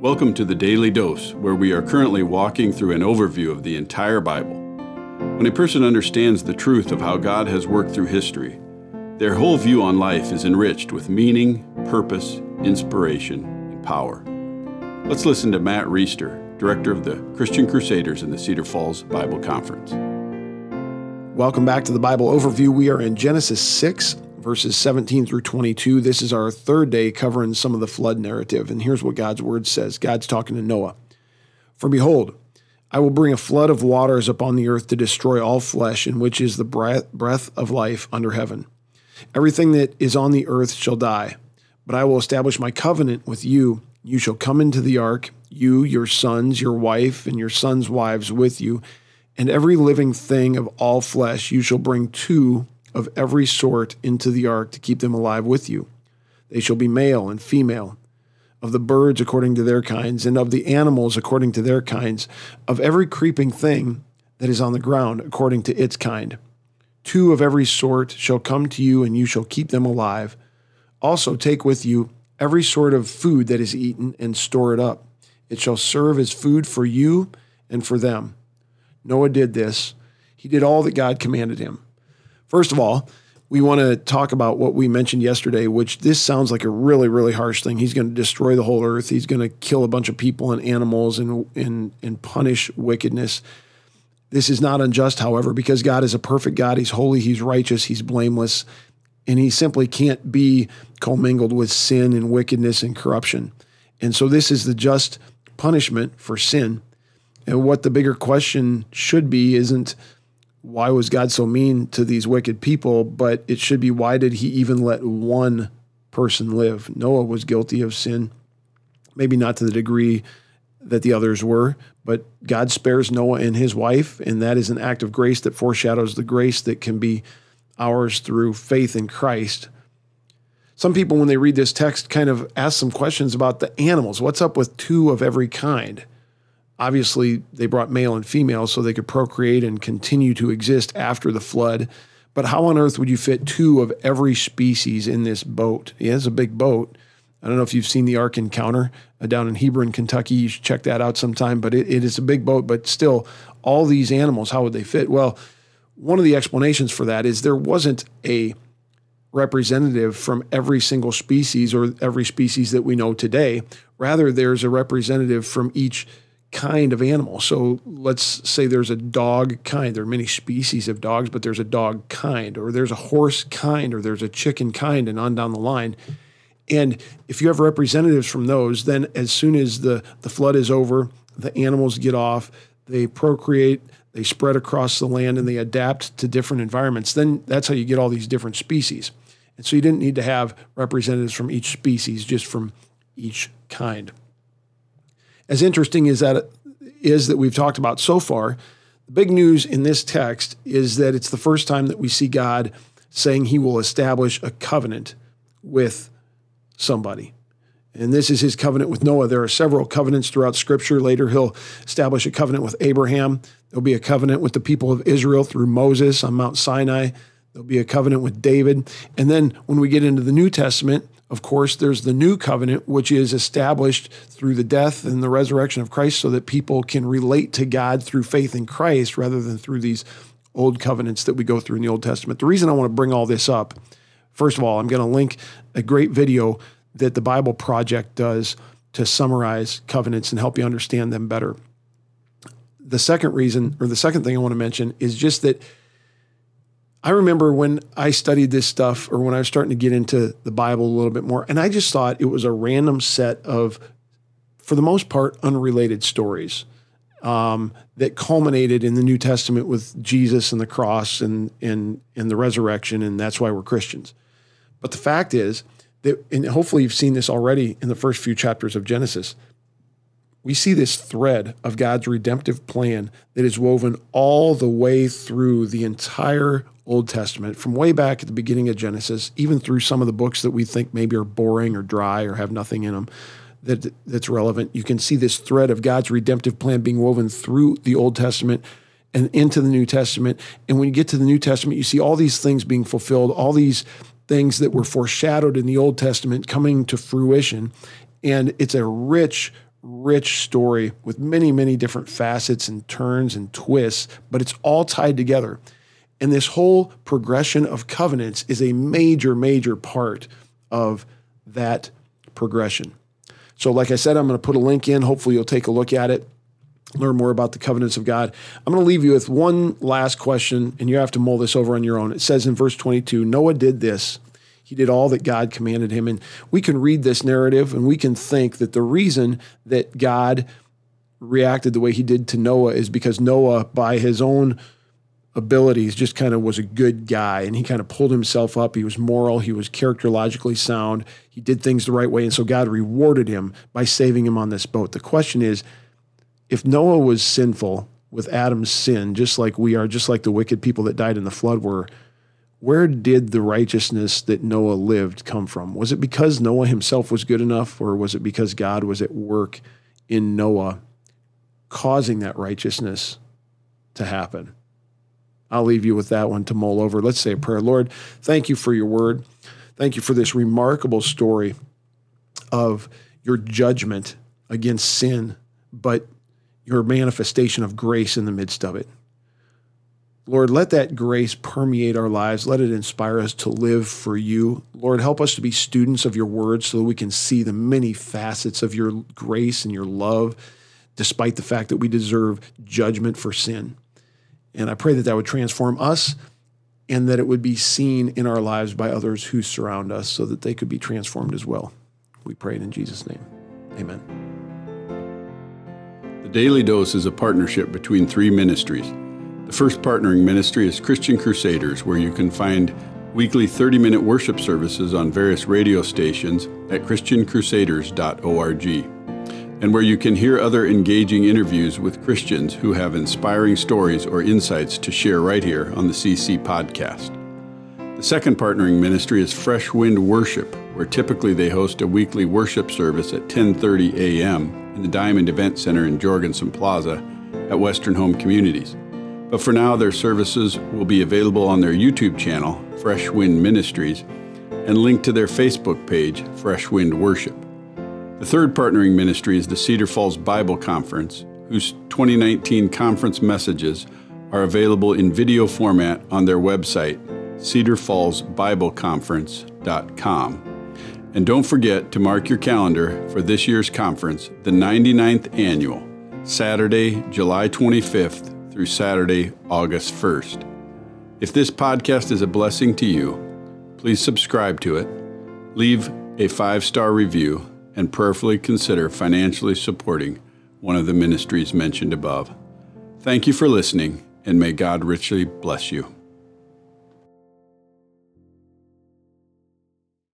Welcome to the Daily Dose, where we are currently walking through an overview of the entire Bible. When a person understands the truth of how God has worked through history, their whole view on life is enriched with meaning, purpose, inspiration, and power. Let's listen to Matt Reisetter, director of the Christian Crusaders in the Cedar Falls Bible Conference. Welcome back to the Bible Overview. We are in Genesis 6, verses 17 through 22. This is our third day covering some of the flood narrative. And here's what God's word says God's talking to Noah. For behold, I will bring a flood of waters upon the earth to destroy all flesh, in which is the breath of life under heaven. Everything that is on the earth shall die. But I will establish my covenant with you. You shall come into the ark, you, your sons, your wife, and your sons' wives with you, and every living thing of all flesh you shall bring two of every sort into the ark to keep them alive with you. They shall be male and female, of the birds according to their kinds, and of the animals according to their kinds, of every creeping thing that is on the ground according to its kind. Two of every sort shall come to you, and you shall keep them alive. Also, take with you every sort of food that is eaten, and store it up. It shall serve as food for you and for them. Noah did this. He did all that God commanded him. First of all, we want to talk about what we mentioned yesterday, which this sounds like a really, really harsh thing. He's going to destroy the whole earth. He's going to kill a bunch of people and animals and, and, and punish wickedness. This is not unjust, however, because God is a perfect God. He's holy, He's righteous, He's blameless, and He simply can't be commingled with sin and wickedness and corruption. And so, this is the just punishment for sin. And what the bigger question should be isn't why was God so mean to these wicked people, but it should be why did He even let one person live? Noah was guilty of sin, maybe not to the degree that the others were, but God spares Noah and his wife, and that is an act of grace that foreshadows the grace that can be ours through faith in Christ. Some people, when they read this text, kind of ask some questions about the animals. What's up with two of every kind? Obviously, they brought male and female so they could procreate and continue to exist after the flood. But how on earth would you fit two of every species in this boat? Yeah, it's a big boat. I don't know if you've seen the Ark Encounter uh, down in Hebron, Kentucky. You should check that out sometime. But it, it is a big boat, but still, all these animals, how would they fit? Well, one of the explanations for that is there wasn't a representative from every single species or every species that we know today. Rather, there's a representative from each kind of animal. So let's say there's a dog kind. There are many species of dogs, but there's a dog kind, or there's a horse kind, or there's a chicken kind, and on down the line. And if you have representatives from those, then as soon as the, the flood is over, the animals get off, they procreate, they spread across the land, and they adapt to different environments. Then that's how you get all these different species. And so you didn't need to have representatives from each species, just from each kind. As interesting as that is that we've talked about so far, the big news in this text is that it's the first time that we see God saying he will establish a covenant with somebody. And this is his covenant with Noah. There are several covenants throughout Scripture. Later, he'll establish a covenant with Abraham. There'll be a covenant with the people of Israel through Moses on Mount Sinai. There'll be a covenant with David. And then when we get into the New Testament, of course, there's the new covenant, which is established through the death and the resurrection of Christ so that people can relate to God through faith in Christ rather than through these old covenants that we go through in the Old Testament. The reason I want to bring all this up, first of all, I'm going to link a great video that the Bible Project does to summarize covenants and help you understand them better. The second reason, or the second thing I want to mention, is just that I remember when I studied this stuff or when I was starting to get into the Bible a little bit more, and I just thought it was a random set of, for the most part, unrelated stories um, that culminated in the New Testament with Jesus and the cross and, and, and the resurrection, and that's why we're Christians. But the fact is, that, and hopefully you've seen this already in the first few chapters of Genesis, we see this thread of God's redemptive plan that is woven all the way through the entire Old Testament, from way back at the beginning of Genesis, even through some of the books that we think maybe are boring or dry or have nothing in them that, that's relevant. You can see this thread of God's redemptive plan being woven through the Old Testament and into the New Testament. And when you get to the New Testament, you see all these things being fulfilled, all these things that were foreshadowed in the Old Testament coming to fruition. And it's a rich, rich story with many, many different facets and turns and twists, but it's all tied together. And this whole progression of covenants is a major, major part of that progression. So, like I said, I'm going to put a link in. Hopefully, you'll take a look at it, learn more about the covenants of God. I'm going to leave you with one last question, and you have to mull this over on your own. It says in verse 22 Noah did this. He did all that God commanded him. And we can read this narrative and we can think that the reason that God reacted the way he did to Noah is because Noah, by his own abilities just kind of was a good guy and he kind of pulled himself up. He was moral, he was characterologically sound, he did things the right way. And so God rewarded him by saving him on this boat. The question is if Noah was sinful with Adam's sin, just like we are, just like the wicked people that died in the flood were, where did the righteousness that Noah lived come from? Was it because Noah himself was good enough, or was it because God was at work in Noah causing that righteousness to happen? I'll leave you with that one to mull over. Let's say a prayer. Lord, thank you for your word. Thank you for this remarkable story of your judgment against sin, but your manifestation of grace in the midst of it. Lord, let that grace permeate our lives. Let it inspire us to live for you. Lord, help us to be students of your word so that we can see the many facets of your grace and your love, despite the fact that we deserve judgment for sin. And I pray that that would transform us and that it would be seen in our lives by others who surround us so that they could be transformed as well. We pray it in Jesus' name. Amen. The Daily Dose is a partnership between three ministries. The first partnering ministry is Christian Crusaders, where you can find weekly 30 minute worship services on various radio stations at ChristianCrusaders.org and where you can hear other engaging interviews with Christians who have inspiring stories or insights to share right here on the CC podcast. The second partnering ministry is Fresh Wind Worship, where typically they host a weekly worship service at 10:30 a.m. in the Diamond Event Center in Jorgensen Plaza at Western Home Communities. But for now, their services will be available on their YouTube channel, Fresh Wind Ministries, and linked to their Facebook page, Fresh Wind Worship. The third partnering ministry is the Cedar Falls Bible Conference, whose 2019 conference messages are available in video format on their website, cedarfallsbibleconference.com. And don't forget to mark your calendar for this year's conference, the 99th annual, Saturday, July 25th through Saturday, August 1st. If this podcast is a blessing to you, please subscribe to it, leave a five star review, and prayerfully consider financially supporting one of the ministries mentioned above. Thank you for listening, and may God richly bless you.